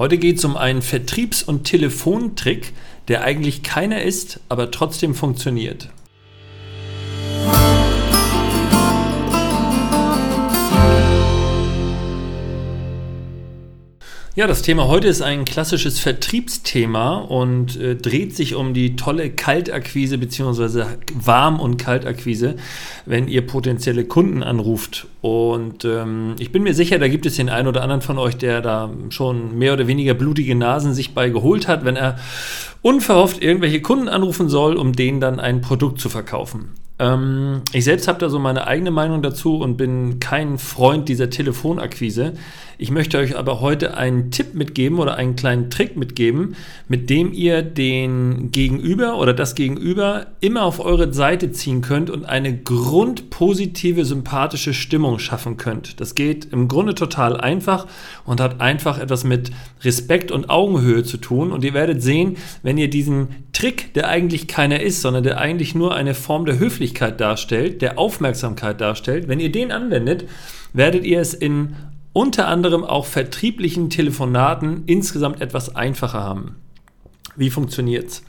Heute geht es um einen Vertriebs- und Telefontrick, der eigentlich keiner ist, aber trotzdem funktioniert. Ja, das Thema heute ist ein klassisches Vertriebsthema und äh, dreht sich um die tolle Kaltakquise bzw. Warm- und Kaltakquise, wenn ihr potenzielle Kunden anruft. Und ähm, ich bin mir sicher, da gibt es den einen oder anderen von euch, der da schon mehr oder weniger blutige Nasen sich bei geholt hat, wenn er unverhofft irgendwelche Kunden anrufen soll, um denen dann ein Produkt zu verkaufen. Ähm, ich selbst habe da so meine eigene Meinung dazu und bin kein Freund dieser Telefonakquise. Ich möchte euch aber heute einen Tipp mitgeben oder einen kleinen Trick mitgeben, mit dem ihr den Gegenüber oder das Gegenüber immer auf eure Seite ziehen könnt und eine grundpositive, sympathische Stimmung schaffen könnt. Das geht im Grunde total einfach und hat einfach etwas mit Respekt und Augenhöhe zu tun. Und ihr werdet sehen, wenn ihr diesen Trick, der eigentlich keiner ist, sondern der eigentlich nur eine Form der Höflichkeit darstellt, der Aufmerksamkeit darstellt, wenn ihr den anwendet, werdet ihr es in unter anderem auch vertrieblichen Telefonaten insgesamt etwas einfacher haben. Wie funktioniert es?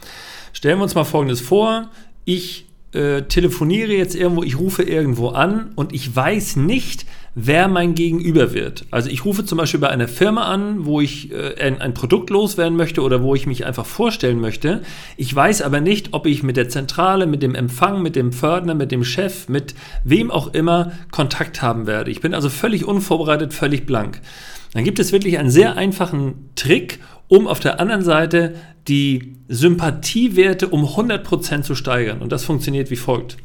Stellen wir uns mal Folgendes vor. Ich äh, telefoniere jetzt irgendwo, ich rufe irgendwo an und ich weiß nicht, wer mein Gegenüber wird. Also ich rufe zum Beispiel bei einer Firma an, wo ich äh, ein, ein, Produkt loswerden möchte oder wo ich mich einfach vorstellen möchte. Ich weiß aber nicht, ob ich mit der Zentrale, mit dem Empfang, mit dem Fördner, mit dem Chef, mit wem auch immer Kontakt haben werde. Ich bin also völlig unvorbereitet, völlig blank. Dann gibt es wirklich einen sehr einfachen Trick, um auf der anderen Seite die Sympathiewerte um 100% zu steigern. Und das funktioniert wie folgt.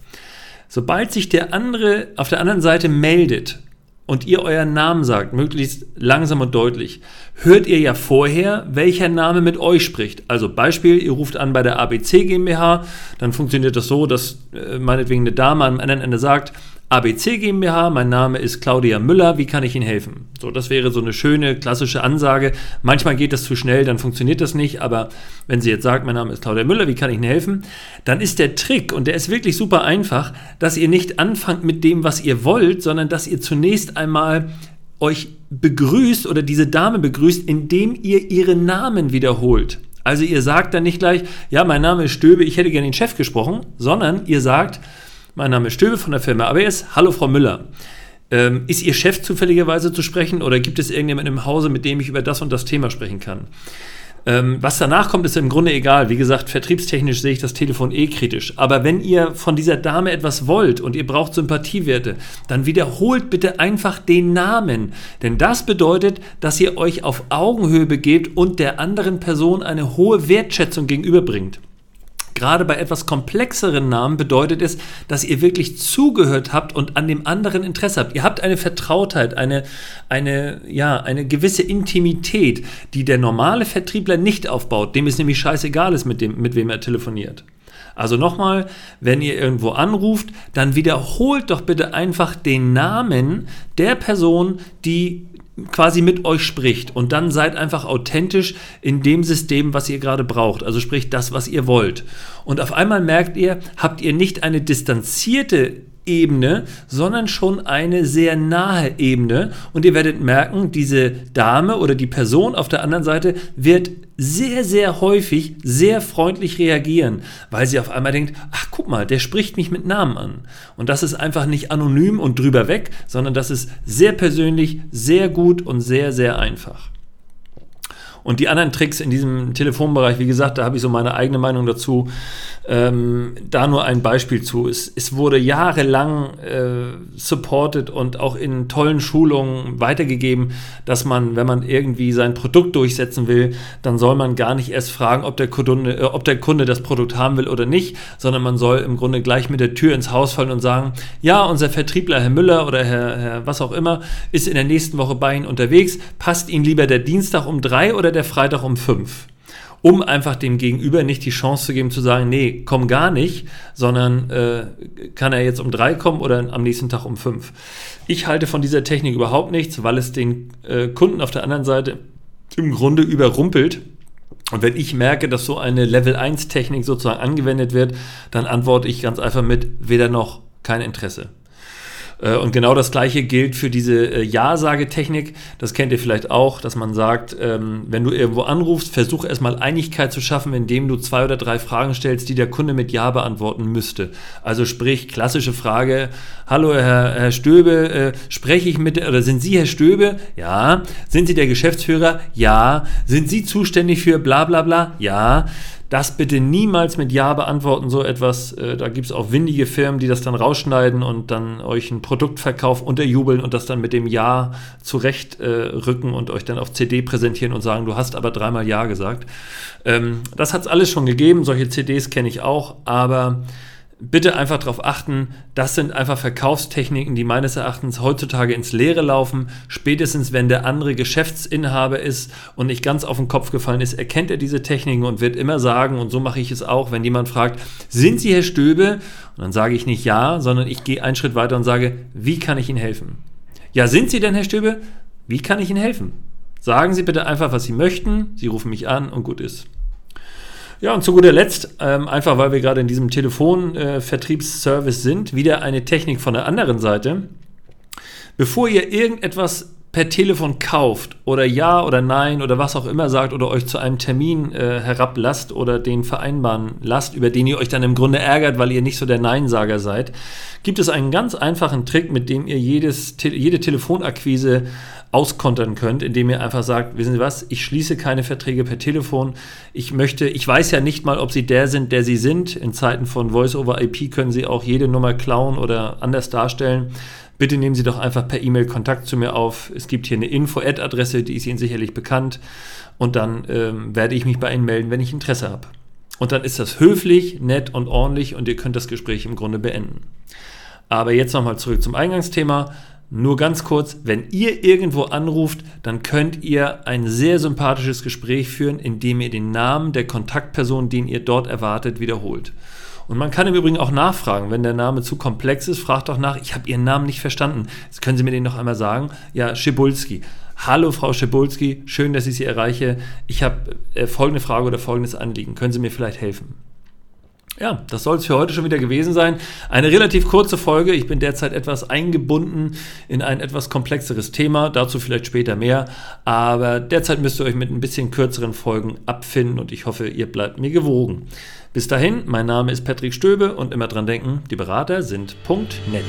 Sobald sich der andere auf der anderen Seite meldet und ihr euren Namen sagt, möglichst langsam und deutlich, hört ihr ja vorher, welcher Name mit euch spricht. Also Beispiel, ihr ruft an bei der ABC GmbH, dann funktioniert das so, dass äh, meinetwegen eine Dame am anderen Ende sagt, ABC GmbH, mein Name ist Claudia Müller, wie kann ich Ihnen helfen? So, das wäre so eine schöne klassische Ansage. Manchmal geht das zu schnell, dann funktioniert das nicht, aber wenn sie jetzt sagt, mein Name ist Claudia Müller, wie kann ich Ihnen helfen? Dann ist der Trick, und der ist wirklich super einfach, dass ihr nicht anfangt mit dem, was ihr wollt, sondern dass ihr zunächst einmal euch begrüßt oder diese Dame begrüßt, indem ihr ihren Namen wiederholt. Also ihr sagt dann nicht gleich, ja, mein Name ist Stöbe, ich hätte gerne den Chef gesprochen, sondern ihr sagt, mein Name ist Stöbe von der Firma ABS. Hallo Frau Müller. Ähm, ist Ihr Chef zufälligerweise zu sprechen oder gibt es irgendjemanden im Hause, mit dem ich über das und das Thema sprechen kann? Ähm, was danach kommt, ist im Grunde egal. Wie gesagt, vertriebstechnisch sehe ich das Telefon eh kritisch. Aber wenn ihr von dieser Dame etwas wollt und ihr braucht Sympathiewerte, dann wiederholt bitte einfach den Namen. Denn das bedeutet, dass ihr euch auf Augenhöhe begebt und der anderen Person eine hohe Wertschätzung gegenüberbringt. Gerade bei etwas komplexeren Namen bedeutet es, dass ihr wirklich zugehört habt und an dem anderen Interesse habt. Ihr habt eine Vertrautheit, eine, eine, ja, eine gewisse Intimität, die der normale Vertriebler nicht aufbaut, dem es nämlich scheißegal ist, mit, dem, mit wem er telefoniert. Also nochmal, wenn ihr irgendwo anruft, dann wiederholt doch bitte einfach den Namen der Person, die quasi mit euch spricht und dann seid einfach authentisch in dem System, was ihr gerade braucht. Also sprich das, was ihr wollt. Und auf einmal merkt ihr, habt ihr nicht eine distanzierte Ebene, sondern schon eine sehr nahe Ebene. Und ihr werdet merken, diese Dame oder die Person auf der anderen Seite wird sehr, sehr häufig sehr freundlich reagieren, weil sie auf einmal denkt, ach guck mal, der spricht mich mit Namen an. Und das ist einfach nicht anonym und drüber weg, sondern das ist sehr persönlich, sehr gut und sehr, sehr einfach. Und die anderen Tricks in diesem Telefonbereich, wie gesagt, da habe ich so meine eigene Meinung dazu. Ähm, da nur ein Beispiel zu. Es, es wurde jahrelang äh, supported und auch in tollen Schulungen weitergegeben, dass man, wenn man irgendwie sein Produkt durchsetzen will, dann soll man gar nicht erst fragen, ob der, Kunde, äh, ob der Kunde das Produkt haben will oder nicht, sondern man soll im Grunde gleich mit der Tür ins Haus fallen und sagen, ja, unser Vertriebler, Herr Müller oder Herr, Herr was auch immer, ist in der nächsten Woche bei Ihnen unterwegs. Passt Ihnen lieber der Dienstag um drei oder der Freitag um fünf? Um einfach dem Gegenüber nicht die Chance zu geben, zu sagen, nee, komm gar nicht, sondern äh, kann er jetzt um drei kommen oder am nächsten Tag um fünf. Ich halte von dieser Technik überhaupt nichts, weil es den äh, Kunden auf der anderen Seite im Grunde überrumpelt. Und wenn ich merke, dass so eine Level 1 Technik sozusagen angewendet wird, dann antworte ich ganz einfach mit weder noch kein Interesse. Äh, und genau das gleiche gilt für diese äh, Ja-Sagetechnik. Das kennt ihr vielleicht auch, dass man sagt, ähm, wenn du irgendwo anrufst, versuch erstmal Einigkeit zu schaffen, indem du zwei oder drei Fragen stellst, die der Kunde mit Ja beantworten müsste. Also sprich, klassische Frage, hallo Herr, Herr Stöbe, äh, spreche ich mit, oder sind Sie Herr Stöbe? Ja. Sind Sie der Geschäftsführer? Ja. Sind Sie zuständig für bla bla bla? Ja. Das bitte niemals mit Ja beantworten, so etwas. Äh, da gibt es auch windige Firmen, die das dann rausschneiden und dann euch einen Produktverkauf unterjubeln und das dann mit dem Ja zurechtrücken äh, und euch dann auf CD präsentieren und sagen, du hast aber dreimal Ja gesagt. Ähm, das hat es alles schon gegeben, solche CDs kenne ich auch, aber bitte einfach darauf achten, das sind einfach Verkaufstechniken, die meines Erachtens heutzutage ins Leere laufen. Spätestens wenn der andere Geschäftsinhaber ist und nicht ganz auf den Kopf gefallen ist, erkennt er diese Techniken und wird immer sagen, und so mache ich es auch, wenn jemand fragt, sind Sie Herr Stöbe? Und dann sage ich nicht ja, sondern ich gehe einen Schritt weiter und sage, wie kann ich Ihnen helfen? Ja, sind Sie denn Herr Stöbe? Wie kann ich Ihnen helfen? Sagen Sie bitte einfach, was Sie möchten. Sie rufen mich an und gut ist. Ja, und zu guter Letzt, ähm, einfach weil wir gerade in diesem Telefonvertriebsservice äh, sind, wieder eine Technik von der anderen Seite. Bevor ihr irgendetwas per Telefon kauft oder ja oder nein oder was auch immer sagt oder euch zu einem Termin äh, herablasst oder den vereinbaren lasst, über den ihr euch dann im Grunde ärgert, weil ihr nicht so der Neinsager seid, gibt es einen ganz einfachen Trick, mit dem ihr jedes, jede Telefonakquise auskontern könnt, indem ihr einfach sagt, wissen Sie was, ich schließe keine Verträge per Telefon. Ich möchte, ich weiß ja nicht mal, ob Sie der sind, der Sie sind. In Zeiten von Voice-over-IP können Sie auch jede Nummer klauen oder anders darstellen. Bitte nehmen Sie doch einfach per E-Mail Kontakt zu mir auf. Es gibt hier eine Info-Ad-Adresse, die ist Ihnen sicherlich bekannt. Und dann ähm, werde ich mich bei Ihnen melden, wenn ich Interesse habe. Und dann ist das höflich, nett und ordentlich und ihr könnt das Gespräch im Grunde beenden. Aber jetzt nochmal zurück zum Eingangsthema. Nur ganz kurz, wenn ihr irgendwo anruft, dann könnt ihr ein sehr sympathisches Gespräch führen, indem ihr den Namen der Kontaktperson, den ihr dort erwartet, wiederholt. Und man kann im Übrigen auch nachfragen, wenn der Name zu komplex ist, fragt doch nach, ich habe Ihren Namen nicht verstanden. Jetzt können Sie mir den noch einmal sagen. Ja, Schibulski. Hallo Frau Schibulski, schön, dass ich Sie erreiche. Ich habe äh, folgende Frage oder folgendes Anliegen. Können Sie mir vielleicht helfen? Ja, das soll es für heute schon wieder gewesen sein. Eine relativ kurze Folge. Ich bin derzeit etwas eingebunden in ein etwas komplexeres Thema. Dazu vielleicht später mehr. Aber derzeit müsst ihr euch mit ein bisschen kürzeren Folgen abfinden und ich hoffe, ihr bleibt mir gewogen. Bis dahin, mein Name ist Patrick Stöbe und immer dran denken, die Berater sind .net.